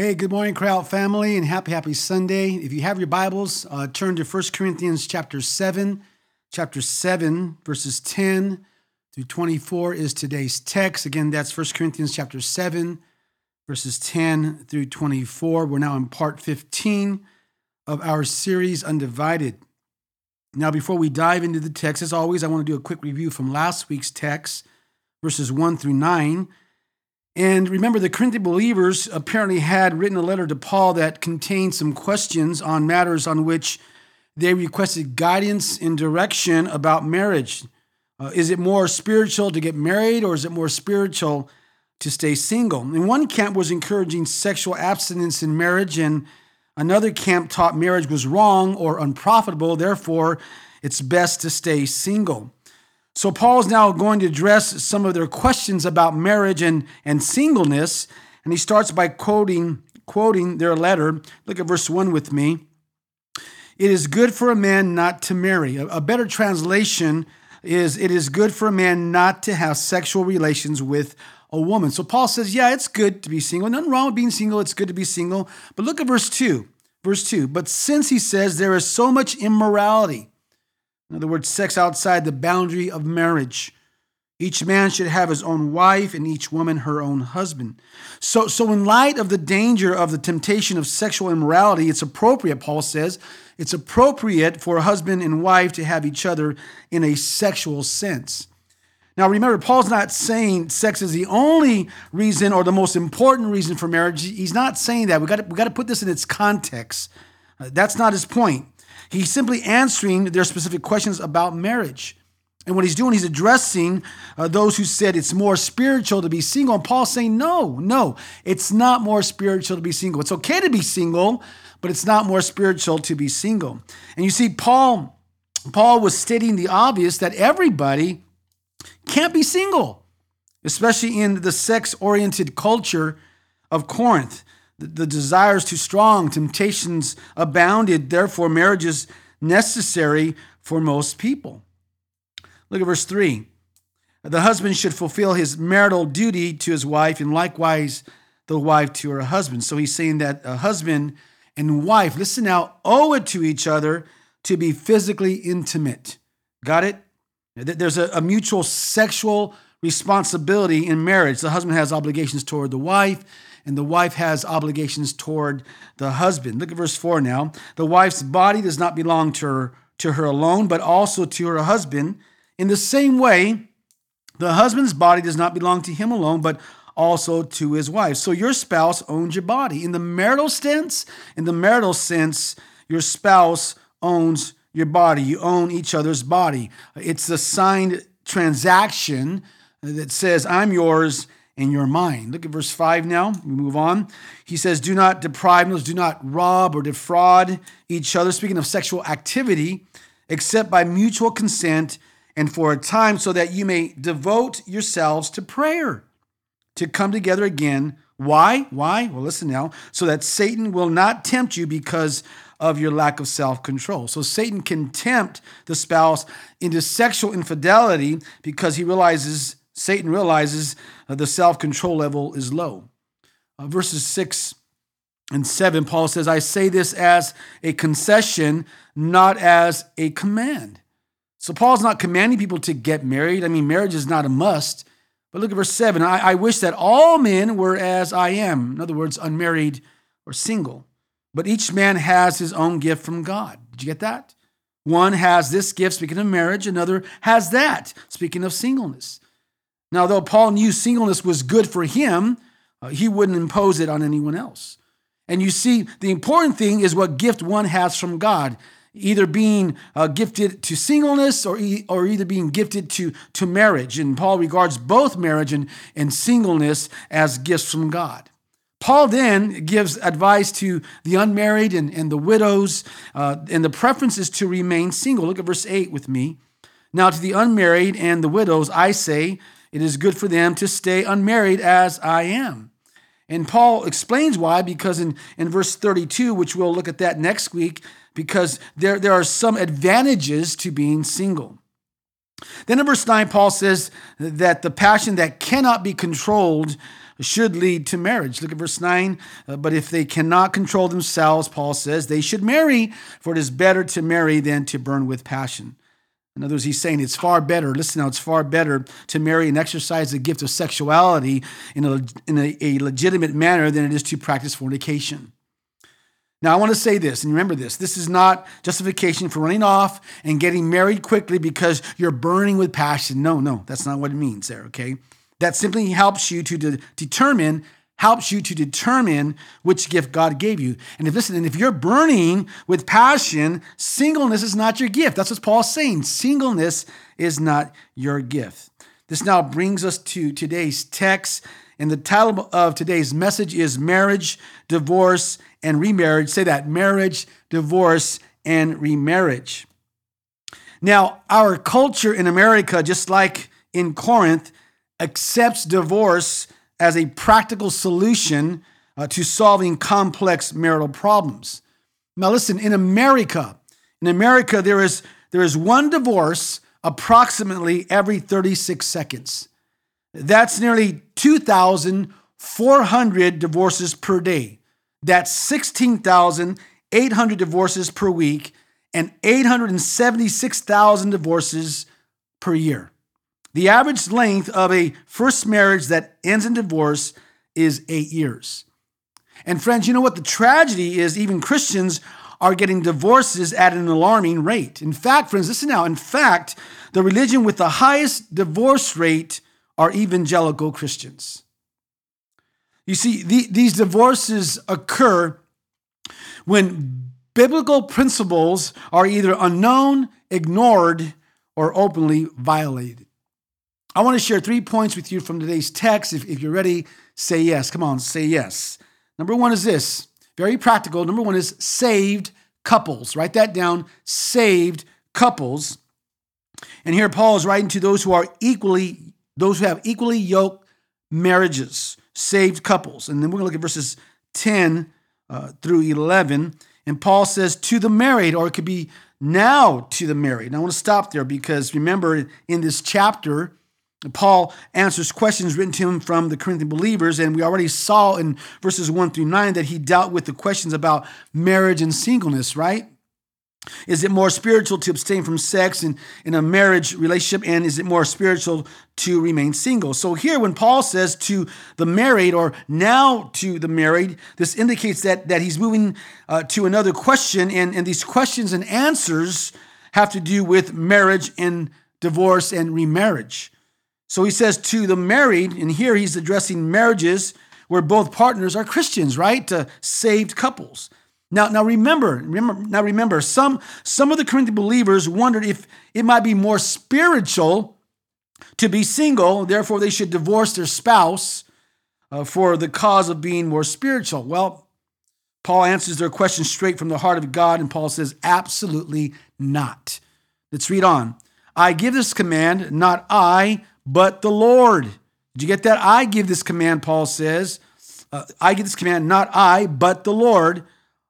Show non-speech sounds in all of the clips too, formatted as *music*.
Hey, good morning, Crowd family, and happy, happy Sunday. If you have your Bibles, uh, turn to 1 Corinthians chapter 7. Chapter 7, verses 10 through 24 is today's text. Again, that's 1 Corinthians chapter 7, verses 10 through 24. We're now in part 15 of our series, Undivided. Now, before we dive into the text, as always, I want to do a quick review from last week's text, verses 1 through 9. And remember, the Corinthian believers apparently had written a letter to Paul that contained some questions on matters on which they requested guidance and direction about marriage. Uh, is it more spiritual to get married, or is it more spiritual to stay single? And one camp was encouraging sexual abstinence in marriage, and another camp taught marriage was wrong or unprofitable, therefore, it's best to stay single. So Paul is now going to address some of their questions about marriage and, and singleness. And he starts by quoting, quoting their letter. Look at verse 1 with me. It is good for a man not to marry. A, a better translation is it is good for a man not to have sexual relations with a woman. So Paul says, yeah, it's good to be single. Nothing wrong with being single. It's good to be single. But look at verse 2. Verse 2. But since he says there is so much immorality, in other words, sex outside the boundary of marriage. Each man should have his own wife and each woman her own husband. So, so in light of the danger of the temptation of sexual immorality, it's appropriate, Paul says, it's appropriate for a husband and wife to have each other in a sexual sense. Now, remember, Paul's not saying sex is the only reason or the most important reason for marriage. He's not saying that. We got to, we got to put this in its context. Uh, that's not his point. He's simply answering their specific questions about marriage. And what he's doing, he's addressing uh, those who said it's more spiritual to be single. And Paul's saying, no, no, it's not more spiritual to be single. It's okay to be single, but it's not more spiritual to be single. And you see, Paul, Paul was stating the obvious that everybody can't be single, especially in the sex-oriented culture of Corinth the desires too strong, temptations abounded, therefore, marriage is necessary for most people. Look at verse 3. The husband should fulfill his marital duty to his wife, and likewise the wife to her husband. So he's saying that a husband and wife, listen now, owe it to each other to be physically intimate. Got it? There's a, a mutual sexual responsibility in marriage. The husband has obligations toward the wife, and the wife has obligations toward the husband. Look at verse 4 now. The wife's body does not belong to her, to her alone, but also to her husband. In the same way, the husband's body does not belong to him alone, but also to his wife. So your spouse owns your body. In the marital sense, in the marital sense, your spouse owns your body. You own each other's body. It's a signed transaction that says, I'm yours in your mind. Look at verse 5 now. We move on. He says, Do not deprive do not rob or defraud each other, speaking of sexual activity, except by mutual consent and for a time, so that you may devote yourselves to prayer, to come together again. Why? Why? Well, listen now. So that Satan will not tempt you because of your lack of self control. So Satan can tempt the spouse into sexual infidelity because he realizes Satan realizes the self control level is low. Uh, verses 6 and 7, Paul says, I say this as a concession, not as a command. So Paul's not commanding people to get married. I mean, marriage is not a must. But look at verse 7 I, I wish that all men were as I am. In other words, unmarried or single. But each man has his own gift from God. Did you get that? One has this gift, speaking of marriage, another has that, speaking of singleness. Now, though Paul knew singleness was good for him, uh, he wouldn't impose it on anyone else. And you see, the important thing is what gift one has from God, either being uh, gifted to singleness or, e- or either being gifted to, to marriage. And Paul regards both marriage and, and singleness as gifts from God. Paul then gives advice to the unmarried and, and the widows, uh, and the preference is to remain single. Look at verse 8 with me. Now, to the unmarried and the widows, I say, it is good for them to stay unmarried as I am. And Paul explains why, because in, in verse 32, which we'll look at that next week, because there, there are some advantages to being single. Then in verse 9, Paul says that the passion that cannot be controlled should lead to marriage. Look at verse 9. Uh, but if they cannot control themselves, Paul says, they should marry, for it is better to marry than to burn with passion. In other words, he's saying it's far better, listen now, it's far better to marry and exercise the gift of sexuality in a, in a, a legitimate manner than it is to practice fornication. Now, I want to say this, and remember this this is not justification for running off and getting married quickly because you're burning with passion. No, no, that's not what it means there, okay? That simply helps you to de- determine helps you to determine which gift God gave you. And if listen, and if you're burning with passion, singleness is not your gift. That's what Paul's saying. Singleness is not your gift. This now brings us to today's text. And the title of today's message is Marriage, Divorce, and Remarriage. Say that marriage, divorce, and remarriage. Now, our culture in America, just like in Corinth, accepts divorce as a practical solution uh, to solving complex marital problems. Now, listen, in America, in America, there is, there is one divorce approximately every 36 seconds. That's nearly 2,400 divorces per day. That's 16,800 divorces per week and 876,000 divorces per year. The average length of a first marriage that ends in divorce is eight years. And friends, you know what? The tragedy is even Christians are getting divorces at an alarming rate. In fact, friends, listen now. In fact, the religion with the highest divorce rate are evangelical Christians. You see, the, these divorces occur when biblical principles are either unknown, ignored, or openly violated. I want to share three points with you from today's text. If, if you're ready, say yes. Come on, say yes. Number one is this very practical. Number one is saved couples. Write that down saved couples. And here Paul is writing to those who are equally, those who have equally yoked marriages, saved couples. And then we're going to look at verses 10 uh, through 11. And Paul says, to the married, or it could be now to the married. And I want to stop there because remember in this chapter, Paul answers questions written to him from the Corinthian believers, and we already saw in verses 1 through 9 that he dealt with the questions about marriage and singleness, right? Is it more spiritual to abstain from sex in, in a marriage relationship, and is it more spiritual to remain single? So, here, when Paul says to the married or now to the married, this indicates that, that he's moving uh, to another question, and, and these questions and answers have to do with marriage and divorce and remarriage. So he says to the married, and here he's addressing marriages where both partners are Christians, right? To saved couples. Now, now remember, remember, now remember, some some of the Corinthian believers wondered if it might be more spiritual to be single, therefore they should divorce their spouse uh, for the cause of being more spiritual. Well, Paul answers their question straight from the heart of God, and Paul says, absolutely not. Let's read on. I give this command, not I, but the Lord. Did you get that? I give this command, Paul says. Uh, I give this command, not I, but the Lord.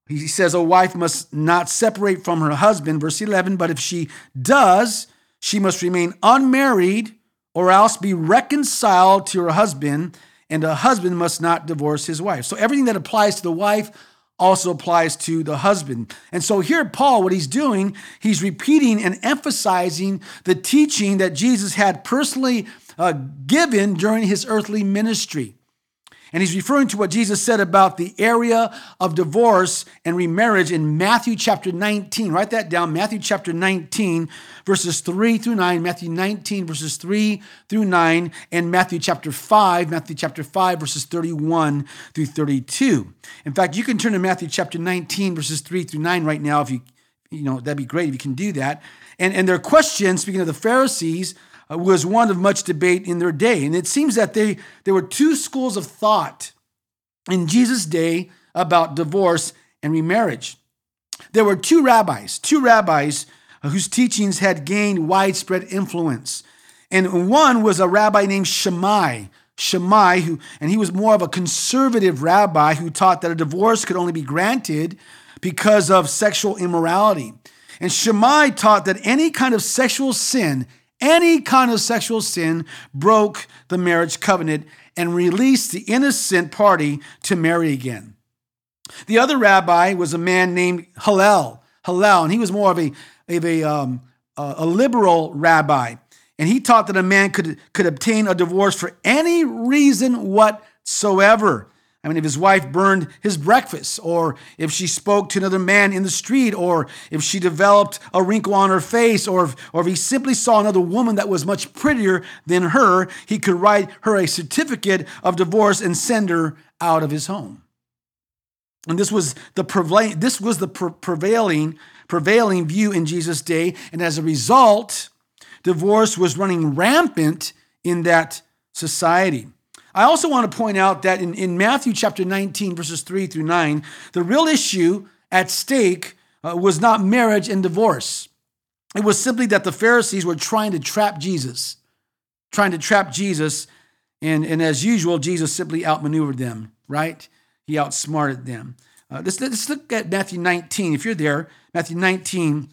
He says a wife must not separate from her husband, verse 11, but if she does, she must remain unmarried or else be reconciled to her husband, and a husband must not divorce his wife. So everything that applies to the wife also applies to the husband. And so here, Paul, what he's doing, he's repeating and emphasizing the teaching that Jesus had personally uh, given during his earthly ministry. And he's referring to what Jesus said about the area of divorce and remarriage in Matthew chapter 19. Write that down. Matthew chapter 19, verses 3 through 9. Matthew 19, verses 3 through 9. And Matthew chapter 5, Matthew chapter 5, verses 31 through 32. In fact, you can turn to Matthew chapter 19, verses 3 through 9 right now if you, you know, that'd be great if you can do that. And, and their question, speaking of the Pharisees, Uh, was one of much debate in their day. And it seems that they, there were two schools of thought in Jesus' day about divorce and remarriage. There were two rabbis, two rabbis whose teachings had gained widespread influence. And one was a rabbi named Shammai. Shammai, who, and he was more of a conservative rabbi who taught that a divorce could only be granted because of sexual immorality. And Shammai taught that any kind of sexual sin any kind of sexual sin broke the marriage covenant and released the innocent party to marry again. The other rabbi was a man named Hillel. Hillel, and he was more of a, of a, um, a liberal rabbi. And he taught that a man could, could obtain a divorce for any reason whatsoever. I mean, if his wife burned his breakfast, or if she spoke to another man in the street, or if she developed a wrinkle on her face, or if, or if he simply saw another woman that was much prettier than her, he could write her a certificate of divorce and send her out of his home. And this was the this was the prevailing, prevailing view in Jesus' day. And as a result, divorce was running rampant in that society. I also want to point out that in, in Matthew chapter 19, verses 3 through 9, the real issue at stake uh, was not marriage and divorce. It was simply that the Pharisees were trying to trap Jesus, trying to trap Jesus. And, and as usual, Jesus simply outmaneuvered them, right? He outsmarted them. Uh, let's, let's look at Matthew 19. If you're there, Matthew 19,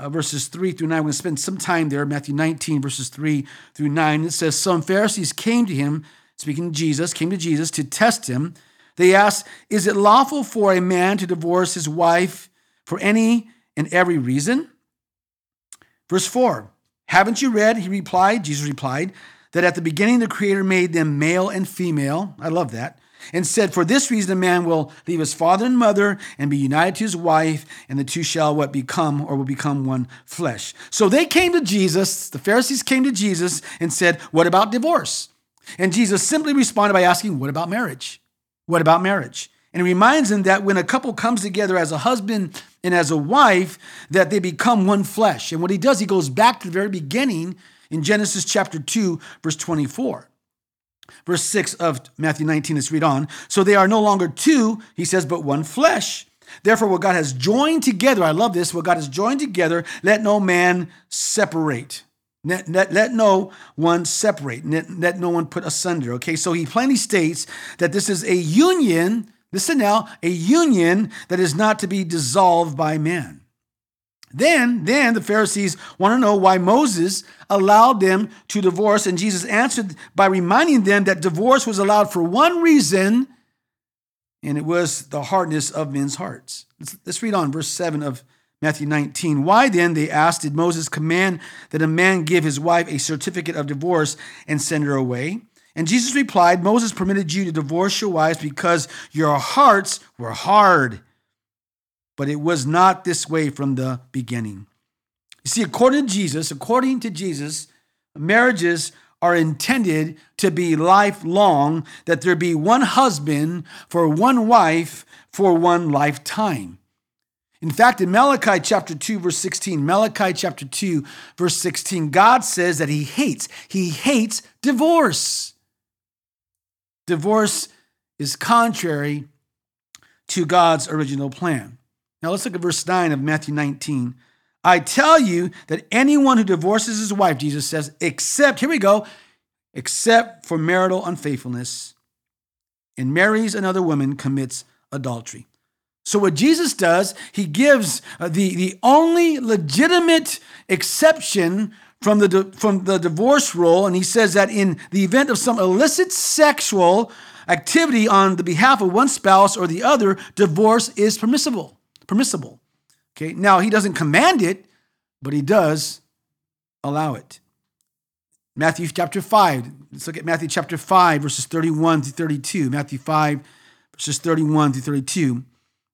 uh, verses 3 through 9. We're going to spend some time there. Matthew 19, verses 3 through 9. It says, Some Pharisees came to him speaking to Jesus, came to Jesus to test him. They asked, Is it lawful for a man to divorce his wife for any and every reason? Verse 4 Haven't you read? He replied, Jesus replied, that at the beginning the Creator made them male and female. I love that. And said, For this reason a man will leave his father and mother and be united to his wife, and the two shall what become or will become one flesh. So they came to Jesus, the Pharisees came to Jesus and said, What about divorce? And Jesus simply responded by asking, What about marriage? What about marriage? And he reminds them that when a couple comes together as a husband and as a wife, that they become one flesh. And what he does, he goes back to the very beginning in Genesis chapter 2, verse 24. Verse 6 of Matthew 19, let's read on. So they are no longer two, he says, but one flesh. Therefore, what God has joined together, I love this, what God has joined together, let no man separate. Let, let, let, no one separate, let, let no one put asunder. Okay, so he plainly states that this is a union, listen now, a union that is not to be dissolved by man. Then, then the Pharisees want to know why Moses allowed them to divorce, and Jesus answered by reminding them that divorce was allowed for one reason, and it was the hardness of men's hearts. Let's, let's read on verse 7 of Matthew 19. Why then, they asked, did Moses command that a man give his wife a certificate of divorce and send her away? And Jesus replied, Moses permitted you to divorce your wives because your hearts were hard. But it was not this way from the beginning. You see, according to Jesus, according to Jesus, marriages are intended to be lifelong, that there be one husband for one wife for one lifetime. In fact, in Malachi chapter 2, verse 16, Malachi chapter 2, verse 16, God says that He hates, He hates divorce. Divorce is contrary to God's original plan. Now let's look at verse 9 of Matthew 19. I tell you that anyone who divorces his wife, Jesus says, except, here we go, except for marital unfaithfulness, and marries another woman, commits adultery. So, what Jesus does, he gives uh, the, the only legitimate exception from the, from the divorce rule, and he says that in the event of some illicit sexual activity on the behalf of one spouse or the other, divorce is permissible. Permissible. Okay, now he doesn't command it, but he does allow it. Matthew chapter 5. Let's look at Matthew chapter 5, verses 31 to 32. Matthew 5, verses 31 to 32.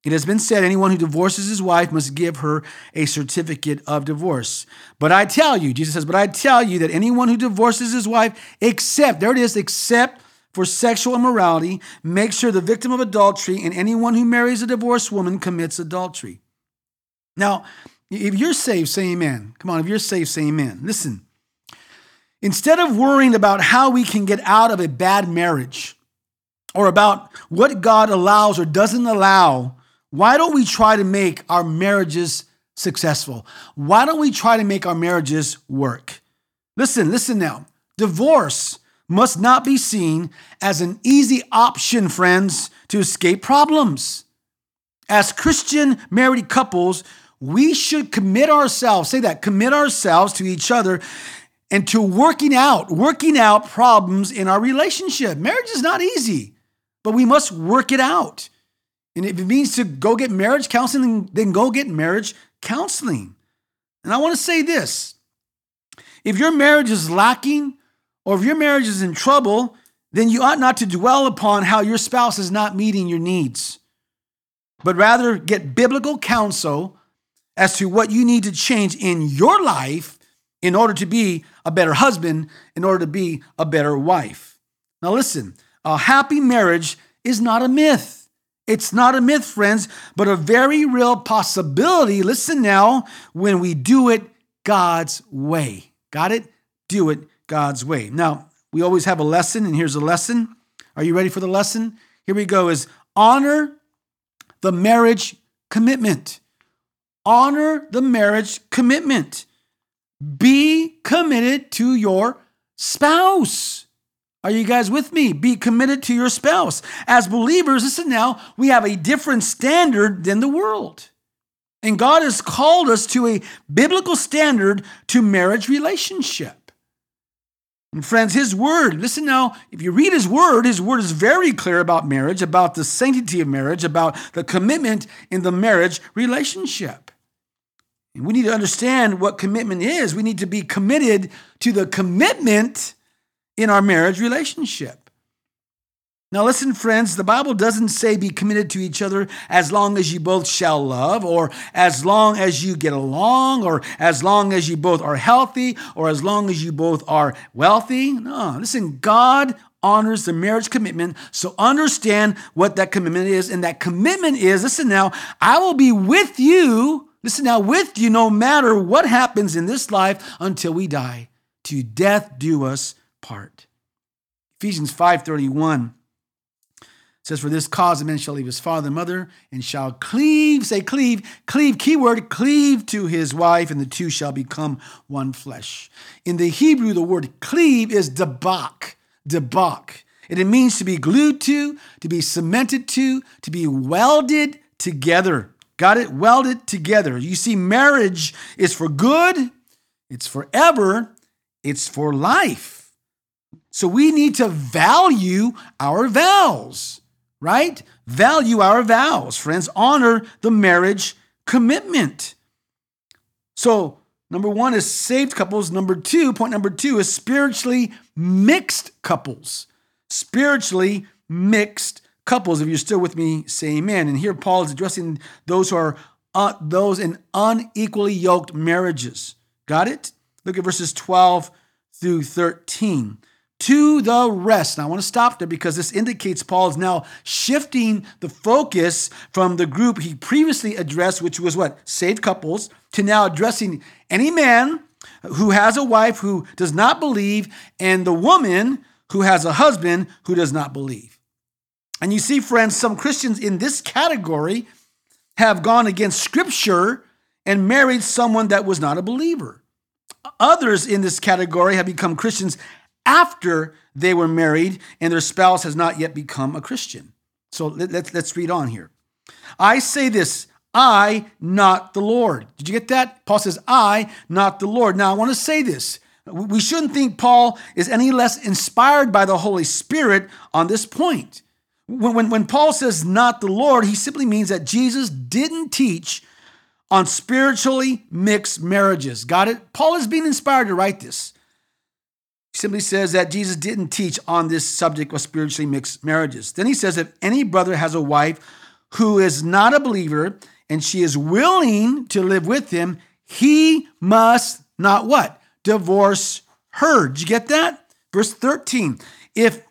It has been said anyone who divorces his wife must give her a certificate of divorce. But I tell you, Jesus says, but I tell you that anyone who divorces his wife, except, there it is, except for sexual immorality, makes her the victim of adultery, and anyone who marries a divorced woman commits adultery. Now, if you're saved, say amen. Come on, if you're saved, say amen. Listen, instead of worrying about how we can get out of a bad marriage or about what God allows or doesn't allow why don't we try to make our marriages successful? Why don't we try to make our marriages work? Listen, listen now. Divorce must not be seen as an easy option, friends, to escape problems. As Christian married couples, we should commit ourselves, say that, commit ourselves to each other and to working out, working out problems in our relationship. Marriage is not easy, but we must work it out. And if it means to go get marriage counseling, then go get marriage counseling. And I want to say this if your marriage is lacking or if your marriage is in trouble, then you ought not to dwell upon how your spouse is not meeting your needs, but rather get biblical counsel as to what you need to change in your life in order to be a better husband, in order to be a better wife. Now, listen, a happy marriage is not a myth. It's not a myth, friends, but a very real possibility. Listen now, when we do it God's way. Got it? Do it God's way. Now, we always have a lesson, and here's a lesson. Are you ready for the lesson? Here we go is honor the marriage commitment. Honor the marriage commitment. Be committed to your spouse. Are you guys with me? Be committed to your spouse. As believers, listen now, we have a different standard than the world. And God has called us to a biblical standard to marriage relationship. And friends, his word, listen now, if you read his word, his word is very clear about marriage, about the sanctity of marriage, about the commitment in the marriage relationship. And we need to understand what commitment is. We need to be committed to the commitment in our marriage relationship. Now, listen, friends, the Bible doesn't say be committed to each other as long as you both shall love, or as long as you get along, or as long as you both are healthy, or as long as you both are wealthy. No, listen, God honors the marriage commitment. So understand what that commitment is. And that commitment is listen now, I will be with you, listen now, with you no matter what happens in this life until we die. To death do us part. Ephesians 5:31 says, For this cause a man shall leave his father and mother and shall cleave, say cleave, cleave, keyword, cleave to his wife, and the two shall become one flesh. In the Hebrew, the word cleave is debak, debak. And it means to be glued to, to be cemented to, to be welded together. Got it? Welded together. You see, marriage is for good, it's forever, it's for life. So we need to value our vows right? Value our vows, friends. Honor the marriage commitment. So, number one is saved couples. Number two, point number two is spiritually mixed couples. Spiritually mixed couples. If you're still with me, say amen. And here Paul is addressing those who are uh, those in unequally yoked marriages. Got it? Look at verses 12 through 13 to the rest. Now, I want to stop there because this indicates Paul is now shifting the focus from the group he previously addressed, which was what? Saved couples, to now addressing any man who has a wife who does not believe and the woman who has a husband who does not believe. And you see, friends, some Christians in this category have gone against scripture and married someone that was not a believer. Others in this category have become Christians after they were married and their spouse has not yet become a Christian. So let, us let's read on here. I say this, I, not the Lord. Did you get that? Paul says, I, not the Lord. Now, I want to say this. We shouldn't think Paul is any less inspired by the Holy Spirit on this point. When, when, when Paul says not the Lord, he simply means that Jesus didn't teach on spiritually mixed marriages. Got it? Paul is being inspired to write this simply says that Jesus didn't teach on this subject of spiritually mixed marriages. Then he says if any brother has a wife who is not a believer and she is willing to live with him, he must not what? Divorce her. Did you get that? Verse 13. If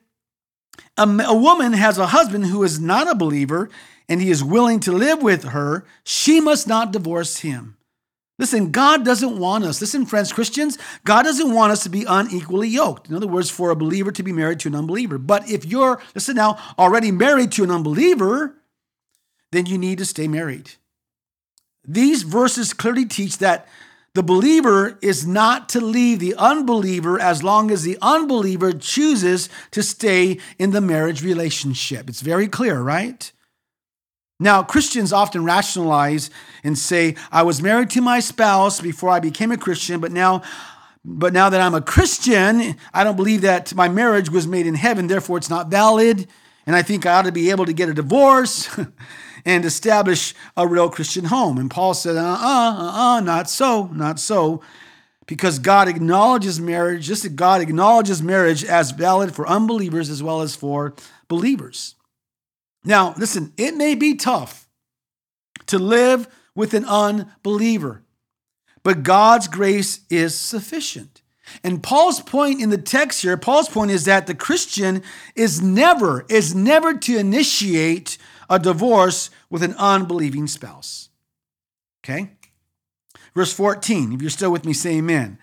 a, a woman has a husband who is not a believer and he is willing to live with her, she must not divorce him. Listen, God doesn't want us, listen, friends, Christians, God doesn't want us to be unequally yoked. In other words, for a believer to be married to an unbeliever. But if you're, listen now, already married to an unbeliever, then you need to stay married. These verses clearly teach that the believer is not to leave the unbeliever as long as the unbeliever chooses to stay in the marriage relationship. It's very clear, right? Now, Christians often rationalize and say, I was married to my spouse before I became a Christian, but now but now that I'm a Christian, I don't believe that my marriage was made in heaven, therefore it's not valid. And I think I ought to be able to get a divorce *laughs* and establish a real Christian home. And Paul said, uh uh, uh uh, not so, not so. Because God acknowledges marriage, just as God acknowledges marriage as valid for unbelievers as well as for believers. Now, listen, it may be tough to live with an unbeliever, but God's grace is sufficient. And Paul's point in the text here, Paul's point is that the Christian is never, is never to initiate a divorce with an unbelieving spouse. Okay? Verse 14, if you're still with me, say amen.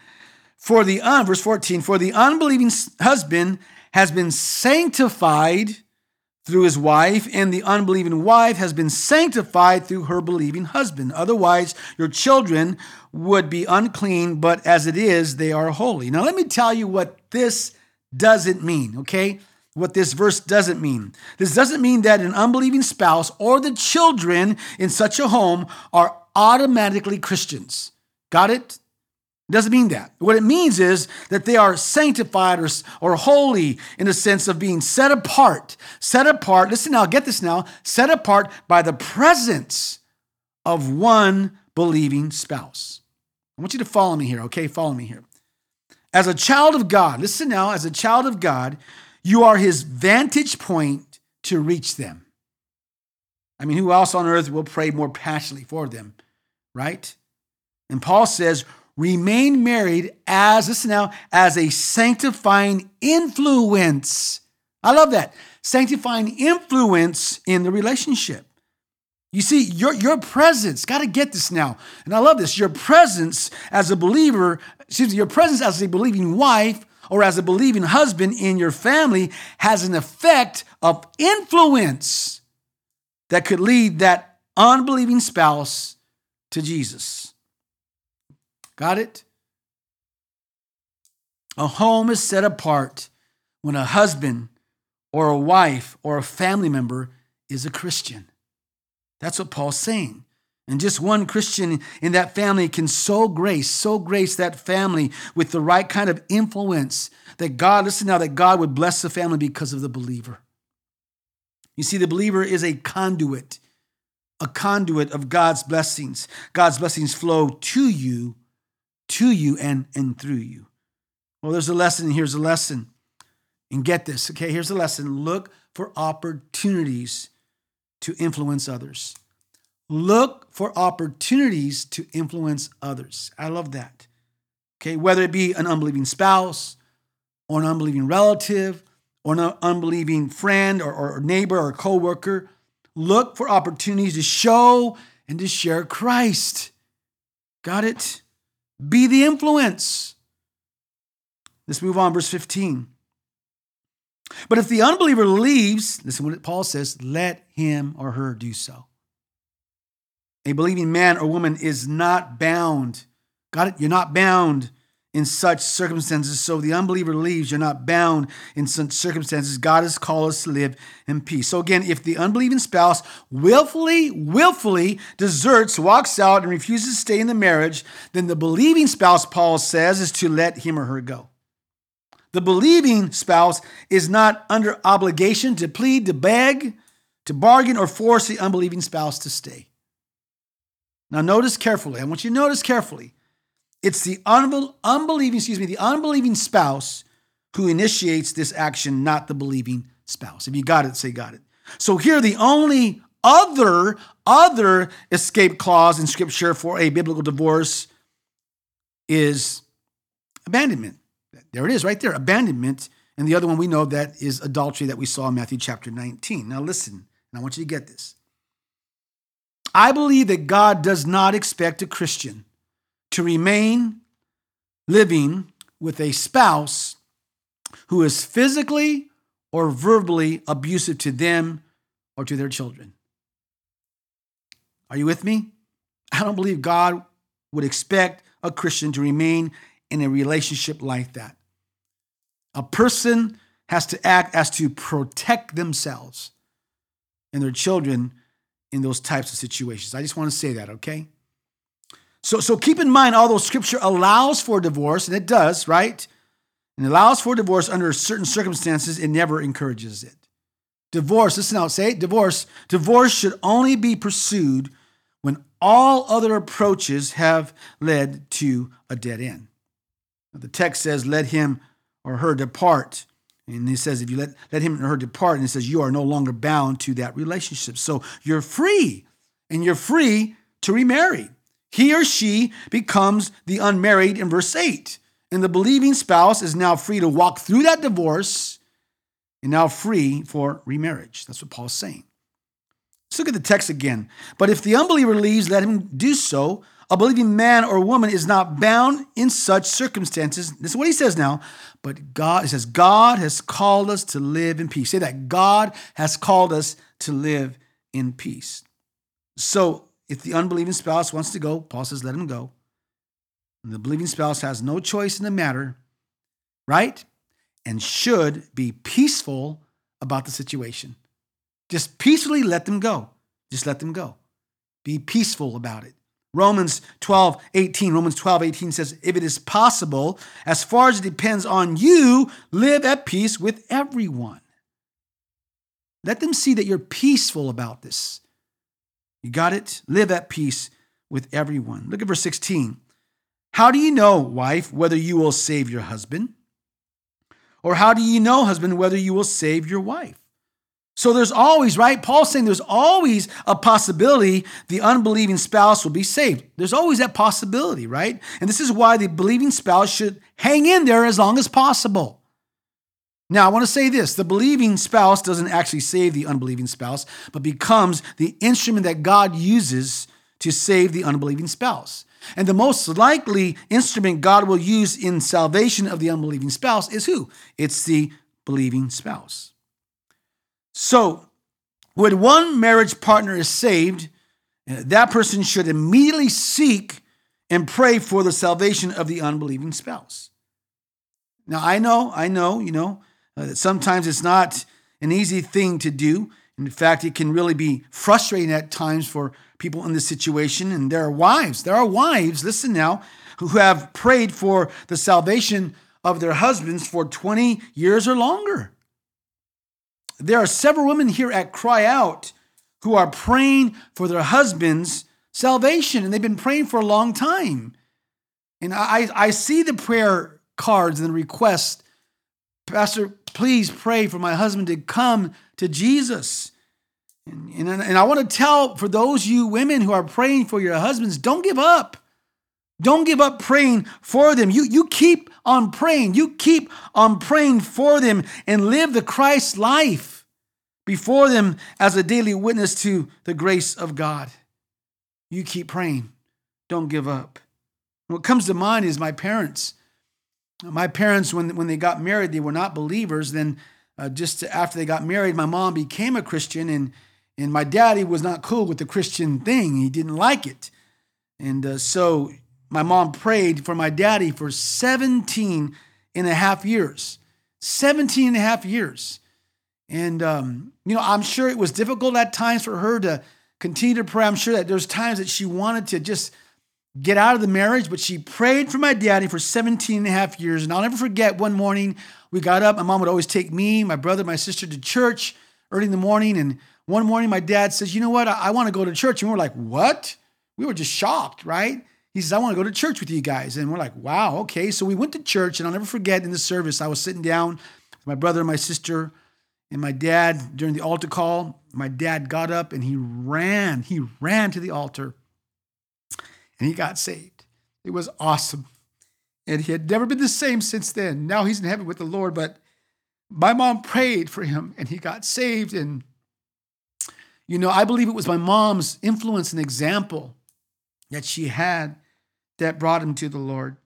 For the un, verse 14, for the unbelieving husband has been sanctified through his wife, and the unbelieving wife has been sanctified through her believing husband. Otherwise, your children would be unclean, but as it is, they are holy. Now, let me tell you what this doesn't mean, okay? What this verse doesn't mean. This doesn't mean that an unbelieving spouse or the children in such a home are automatically Christians. Got it? Doesn't mean that. What it means is that they are sanctified or, or holy in the sense of being set apart. Set apart, listen now, get this now, set apart by the presence of one believing spouse. I want you to follow me here, okay? Follow me here. As a child of God, listen now, as a child of God, you are his vantage point to reach them. I mean, who else on earth will pray more passionately for them, right? And Paul says, remain married as, listen now, as a sanctifying influence. I love that. Sanctifying influence in the relationship. You see, your, your presence, got to get this now. And I love this. Your presence as a believer, excuse me, your presence as a believing wife or as a believing husband in your family has an effect of influence that could lead that unbelieving spouse to Jesus. Got it? A home is set apart when a husband or a wife or a family member is a Christian. That's what Paul's saying. And just one Christian in that family can so grace, so grace that family with the right kind of influence that God, listen now, that God would bless the family because of the believer. You see, the believer is a conduit, a conduit of God's blessings. God's blessings flow to you to you and, and through you. Well, there's a lesson. Here's a lesson. And get this, okay? Here's a lesson. Look for opportunities to influence others. Look for opportunities to influence others. I love that. Okay, whether it be an unbelieving spouse or an unbelieving relative or an unbelieving friend or, or neighbor or coworker, look for opportunities to show and to share Christ. Got it? Be the influence. Let's move on, verse 15. But if the unbeliever leaves, listen what Paul says, let him or her do so. A believing man or woman is not bound. Got it? You're not bound in such circumstances. So the unbeliever leaves, you're not bound in such circumstances. God has called us to live in peace. So again, if the unbelieving spouse willfully, willfully deserts, walks out, and refuses to stay in the marriage, then the believing spouse, Paul says, is to let him or her go. The believing spouse is not under obligation to plead, to beg, to bargain, or force the unbelieving spouse to stay. Now, notice carefully. I want you to notice carefully it's the unbelieving, excuse me, the unbelieving spouse who initiates this action, not the believing spouse. If you got it, say got it. So here, the only other other escape clause in Scripture for a biblical divorce is abandonment. There it is, right there, abandonment. And the other one we know that is adultery that we saw in Matthew chapter 19. Now listen, and I want you to get this. I believe that God does not expect a Christian to remain living with a spouse who is physically or verbally abusive to them or to their children. Are you with me? I don't believe God would expect a Christian to remain in a relationship like that. A person has to act as to protect themselves and their children in those types of situations. I just want to say that, okay? So, so keep in mind, although scripture allows for divorce, and it does, right? And allows for divorce under certain circumstances, it never encourages it. Divorce, listen out, say it, divorce. Divorce should only be pursued when all other approaches have led to a dead end. The text says, let him or her depart. And he says, if you let, let him or her depart, and it says, you are no longer bound to that relationship. So you're free, and you're free to remarry. He or she becomes the unmarried in verse 8. And the believing spouse is now free to walk through that divorce and now free for remarriage. That's what Paul's saying. Let's look at the text again. But if the unbeliever leaves, let him do so. A believing man or woman is not bound in such circumstances. This is what he says now. But God, says, God has called us to live in peace. Say that God has called us to live in peace. So if the unbelieving spouse wants to go, Paul says, let him go. And the believing spouse has no choice in the matter, right? And should be peaceful about the situation. Just peacefully let them go. Just let them go. Be peaceful about it. Romans 12, 18. Romans 12, 18 says, If it is possible, as far as it depends on you, live at peace with everyone. Let them see that you're peaceful about this. You got it? Live at peace with everyone. Look at verse 16. How do you know, wife, whether you will save your husband? Or how do you know, husband, whether you will save your wife? So there's always, right? Paul's saying there's always a possibility the unbelieving spouse will be saved. There's always that possibility, right? And this is why the believing spouse should hang in there as long as possible. Now, I want to say this the believing spouse doesn't actually save the unbelieving spouse, but becomes the instrument that God uses to save the unbelieving spouse. And the most likely instrument God will use in salvation of the unbelieving spouse is who? It's the believing spouse. So, when one marriage partner is saved, eh, that person should immediately seek and pray for the salvation of the unbelieving spouse. Now, I know, I know, you know, uh, sometimes it's not an easy thing to do. In fact, it can really be frustrating at times for people in this situation. And there are wives, there are wives, listen now, who have prayed for the salvation of their husbands for 20 years or longer. There are several women here at Cry Out who are praying for their husbands' salvation, and they've been praying for a long time. And I, I see the prayer cards and the requests Pastor, please pray for my husband to come to Jesus. And, and, and I want to tell for those you women who are praying for your husbands, don't give up. Don't give up praying for them. You, you keep on praying. You keep on praying for them and live the Christ life before them as a daily witness to the grace of God. You keep praying. Don't give up. What comes to mind is my parents. My parents, when, when they got married, they were not believers. Then, uh, just after they got married, my mom became a Christian, and, and my daddy was not cool with the Christian thing. He didn't like it. And uh, so my mom prayed for my daddy for 17 and a half years. 17 and a half years. And, um, you know, I'm sure it was difficult at times for her to continue to pray. I'm sure that there's times that she wanted to just get out of the marriage, but she prayed for my daddy for 17 and a half years. And I'll never forget one morning we got up. My mom would always take me, my brother, my sister to church early in the morning. And one morning my dad says, You know what? I, I want to go to church. And we're like, What? We were just shocked, right? He says, I want to go to church with you guys. And we're like, Wow, okay. So we went to church. And I'll never forget in the service, I was sitting down with my brother and my sister and my dad during the altar call. My dad got up and he ran. He ran to the altar and he got saved. It was awesome. And he had never been the same since then. Now he's in heaven with the Lord, but my mom prayed for him and he got saved. And, you know, I believe it was my mom's influence and example that she had that brought him to the Lord.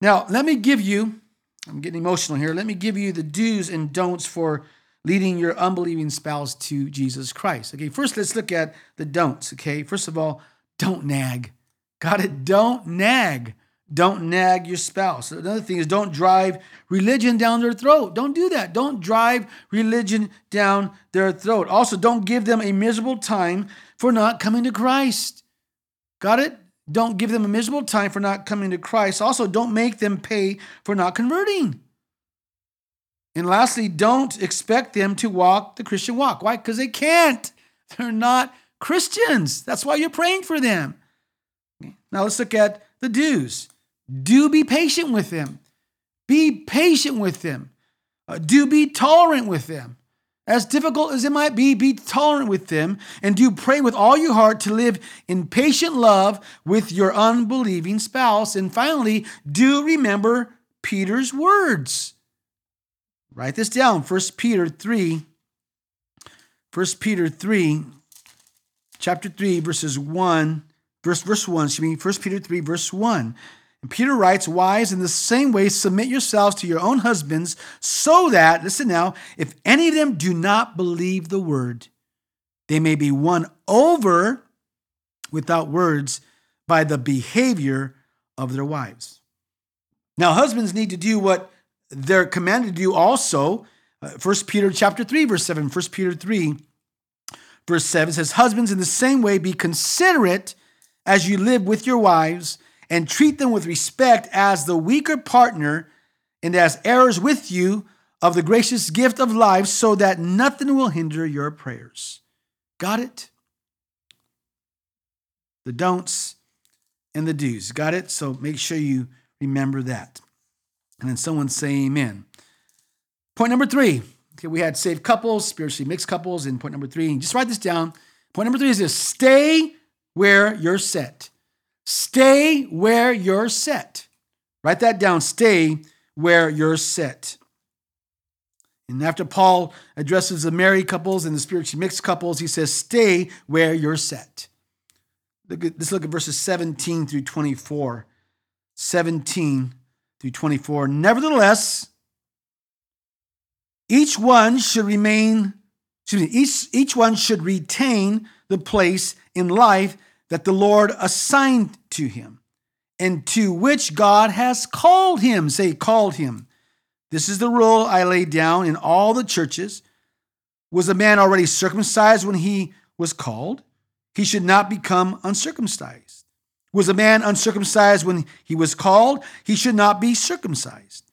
Now, let me give you, I'm getting emotional here, let me give you the do's and don'ts for leading your unbelieving spouse to Jesus Christ. Okay, first let's look at the don'ts. Okay, first of all, don't nag. Got it? Don't nag. Don't nag your spouse. Another thing is don't drive religion down their throat. Don't do that. Don't drive religion down their throat. Also, don't give them a miserable time for not coming to Christ. Got it? Don't give them a miserable time for not coming to Christ. Also, don't make them pay for not converting. And lastly, don't expect them to walk the Christian walk. Why? Because they can't. They're not Christians. That's why you're praying for them. Now let's look at the do's. Do be patient with them. Be patient with them. Uh, do be tolerant with them. As difficult as it might be, be tolerant with them and do pray with all your heart to live in patient love with your unbelieving spouse. And finally, do remember Peter's words. Write this down 1 Peter 3. 1 Peter 3, chapter 3, verses 1, verse, verse 1, excuse me, 1 Peter 3, verse 1. And Peter writes, Wives, in the same way, submit yourselves to your own husbands, so that, listen now, if any of them do not believe the word, they may be won over without words by the behavior of their wives. Now, husbands need to do what they're commanded to do also. Uh, 1 Peter chapter 3, verse 7. 1 Peter 3, verse 7 says, Husbands, in the same way, be considerate as you live with your wives and treat them with respect as the weaker partner and as heirs with you of the gracious gift of life, so that nothing will hinder your prayers. Got it? The don'ts and the do's. Got it? So make sure you remember that. And then someone say amen. Point number three. Okay, we had saved couples, spiritually mixed couples, and point number three. Just write this down. Point number three is this stay where you're set. Stay where you're set. Write that down. Stay where you're set. And after Paul addresses the married couples and the spiritually mixed couples, he says, Stay where you're set. Look at, let's look at verses 17 through 24. 17 through 24. Nevertheless, each one should remain, excuse me, each, each one should retain the place in life that the Lord assigned to him and to which God has called him. Say, called him. This is the rule I laid down in all the churches. Was a man already circumcised when he was called? He should not become uncircumcised. Was a man uncircumcised when he was called? He should not be circumcised.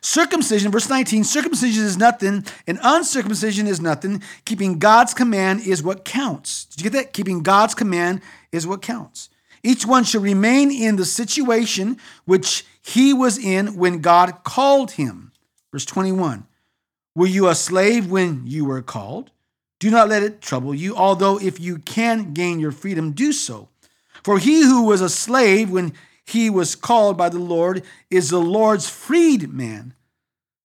Circumcision, verse 19, circumcision is nothing, and uncircumcision is nothing. Keeping God's command is what counts. Did you get that? Keeping God's command is what counts. Each one should remain in the situation which he was in when God called him. Verse 21 Were you a slave when you were called? Do not let it trouble you, although if you can gain your freedom, do so. For he who was a slave when he was called by the Lord is the Lord's freed man.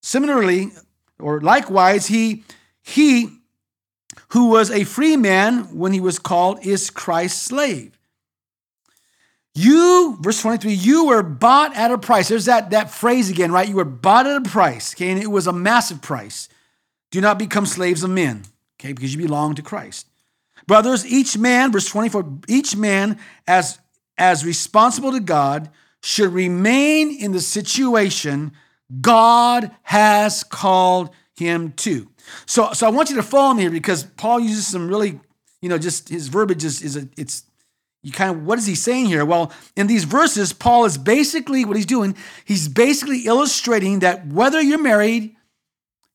Similarly, or likewise, he he who was a free man when he was called is Christ's slave. You, verse 23, you were bought at a price. There's that, that phrase again, right? You were bought at a price, okay? And it was a massive price. Do not become slaves of men, okay? Because you belong to Christ. Brothers, each man, verse 24, each man as, as responsible to God should remain in the situation God has called him to. So, so I want you to follow me here because Paul uses some really, you know, just his verbiage is, is a, it's, you kind of, what is he saying here? Well, in these verses, Paul is basically, what he's doing, he's basically illustrating that whether you're married,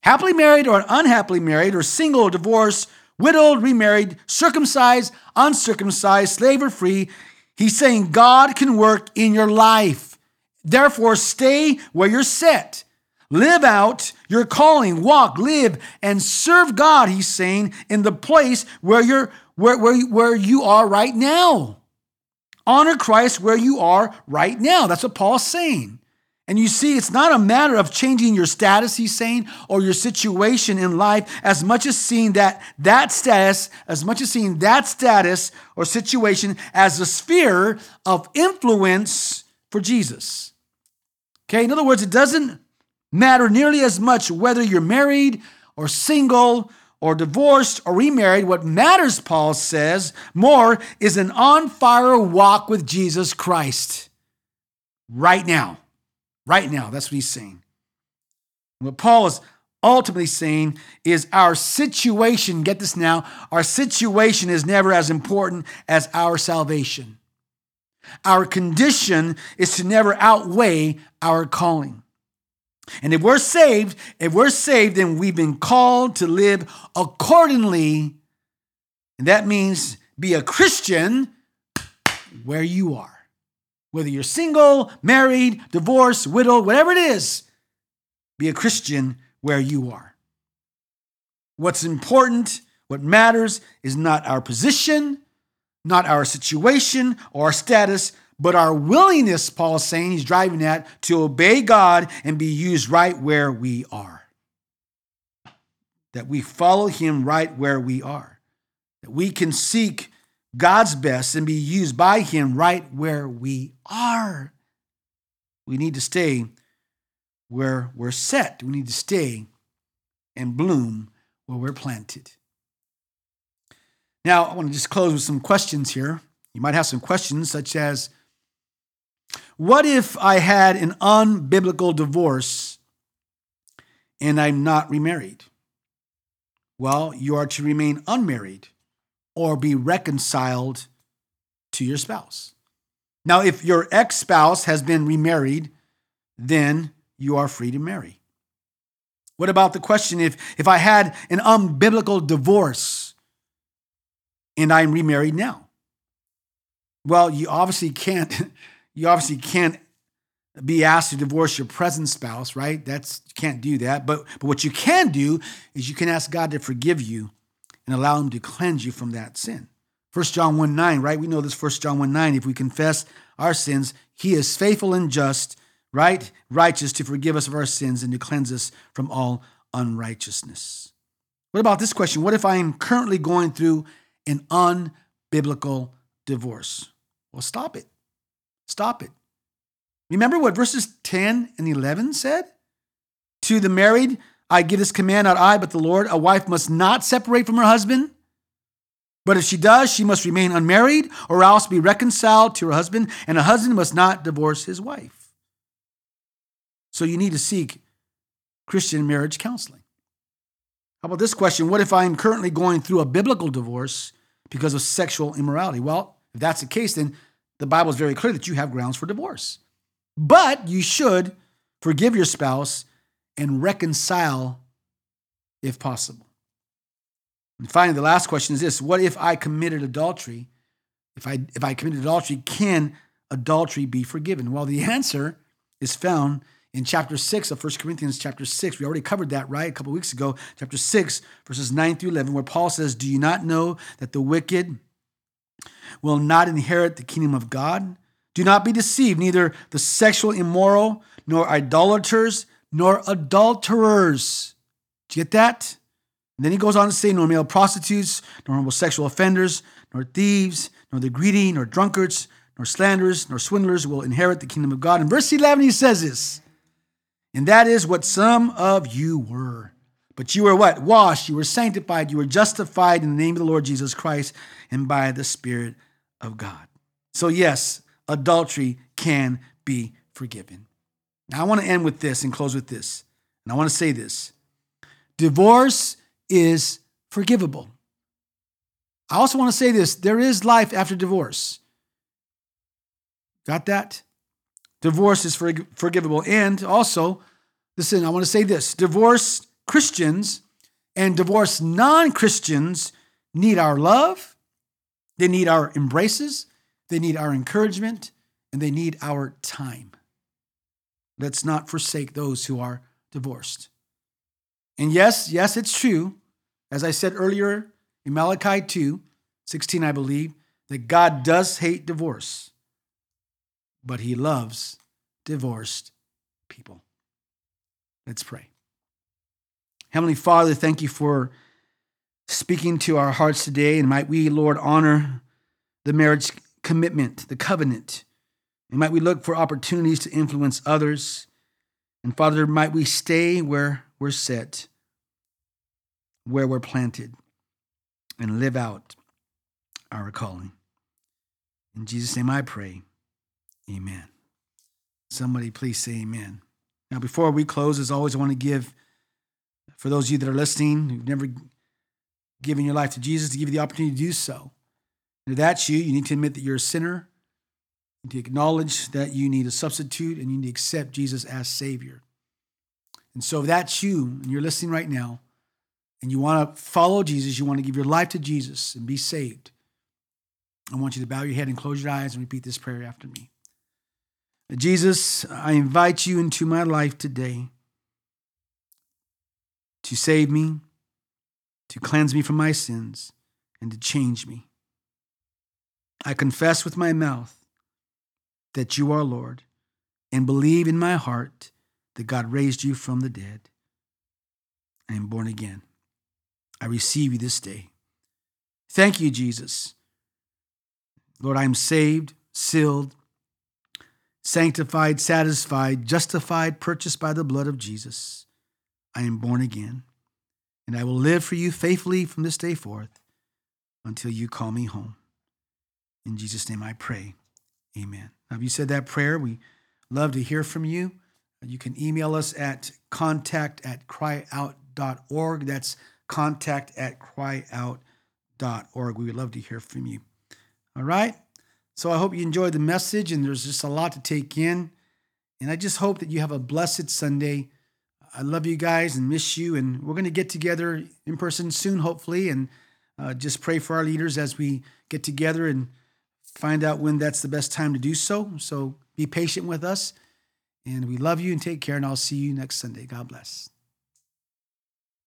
happily married or unhappily married, or single or divorced, widowed, remarried, circumcised, uncircumcised, slave or free, he's saying God can work in your life. Therefore, stay where you're set. Live out your calling, walk, live, and serve God, he's saying, in the place where you're where, where, where you are right now. Honor Christ where you are right now. That's what Paul's saying. And you see, it's not a matter of changing your status, he's saying, or your situation in life, as much as seeing that that status, as much as seeing that status or situation as a sphere of influence for Jesus. Okay, in other words, it doesn't matter nearly as much whether you're married or single or divorced or remarried. What matters, Paul says, more is an on fire walk with Jesus Christ right now. Right now. That's what he's saying. What Paul is ultimately saying is our situation, get this now, our situation is never as important as our salvation. Our condition is to never outweigh our calling. And if we're saved, if we're saved, then we've been called to live accordingly. And that means be a Christian where you are. Whether you're single, married, divorced, widowed, whatever it is, be a Christian where you are. What's important, what matters, is not our position, not our situation or our status, but our willingness, Paul is saying, he's driving at, to obey God and be used right where we are. That we follow him right where we are. That we can seek God's best and be used by him right where we are. We need to stay where we're set. We need to stay and bloom where we're planted. Now, I want to just close with some questions here. You might have some questions, such as What if I had an unbiblical divorce and I'm not remarried? Well, you are to remain unmarried or be reconciled to your spouse. Now, if your ex spouse has been remarried, then you are free to marry. What about the question if, if I had an unbiblical divorce? and I'm remarried now. Well, you obviously can't, *laughs* you obviously can't be asked to divorce your present spouse, right? That's you can't do that. But but what you can do is you can ask God to forgive you and allow him to cleanse you from that sin. 1 John 1 9, right? We know this 1 John 1 9. If we confess our sins, he is faithful and just, right? Righteous to forgive us of our sins and to cleanse us from all unrighteousness. What about this question? What if I am currently going through an unbiblical divorce. Well, stop it. Stop it. Remember what verses 10 and 11 said? To the married, I give this command, not I, but the Lord. A wife must not separate from her husband. But if she does, she must remain unmarried or else be reconciled to her husband, and a husband must not divorce his wife. So you need to seek Christian marriage counseling. How about this question? What if I'm currently going through a biblical divorce because of sexual immorality? Well, if that's the case, then the Bible is very clear that you have grounds for divorce. But you should forgive your spouse and reconcile if possible. And finally, the last question is this What if I committed adultery? If I, if I committed adultery, can adultery be forgiven? Well, the *laughs* answer is found in chapter 6 of 1 Corinthians, chapter 6. We already covered that, right? A couple weeks ago. Chapter 6, verses 9 through 11, where Paul says, Do you not know that the wicked will not inherit the kingdom of God? Do not be deceived, neither the sexual immoral, nor idolaters, nor adulterers. Do you get that? And then he goes on to say, nor male prostitutes, nor homosexual offenders, nor thieves, nor the greedy, nor drunkards, nor slanderers, nor swindlers will inherit the kingdom of God. In verse 11, he says this and that is what some of you were. But you were what? Washed, you were sanctified, you were justified in the name of the Lord Jesus Christ and by the Spirit of God. So, yes, adultery can be forgiven. Now, I want to end with this and close with this. And I want to say this divorce is forgivable. I also want to say this there is life after divorce. Got that? Divorce is forgivable. And also, listen, I want to say this divorced Christians and divorced non Christians need our love, they need our embraces, they need our encouragement, and they need our time. Let's not forsake those who are divorced. And yes, yes, it's true. As I said earlier in Malachi 2 16, I believe, that God does hate divorce but he loves divorced people. Let's pray. Heavenly Father, thank you for speaking to our hearts today. And might we, Lord, honor the marriage commitment, the covenant. And might we look for opportunities to influence others. And Father, might we stay where we're set, where we're planted, and live out our calling. In Jesus' name I pray. Amen. Somebody please say amen. Now, before we close, as always, I want to give, for those of you that are listening, who've never given your life to Jesus, to give you the opportunity to do so. And if that's you, you need to admit that you're a sinner to acknowledge that you need a substitute and you need to accept Jesus as Savior. And so, if that's you and you're listening right now, and you want to follow Jesus, you want to give your life to Jesus and be saved, I want you to bow your head and close your eyes and repeat this prayer after me. Jesus, I invite you into my life today to save me, to cleanse me from my sins, and to change me. I confess with my mouth that you are Lord and believe in my heart that God raised you from the dead. I am born again. I receive you this day. Thank you, Jesus. Lord, I am saved, sealed, sanctified, satisfied, justified, purchased by the blood of Jesus. I am born again, and I will live for you faithfully from this day forth until you call me home. In Jesus' name I pray. Amen. If you said that prayer, we love to hear from you. You can email us at contact at cryout.org. That's contact at cryout.org. We would love to hear from you. All right. So I hope you enjoyed the message, and there's just a lot to take in. And I just hope that you have a blessed Sunday. I love you guys and miss you. And we're going to get together in person soon, hopefully, and uh, just pray for our leaders as we get together and find out when that's the best time to do so. So be patient with us. And we love you and take care. And I'll see you next Sunday. God bless.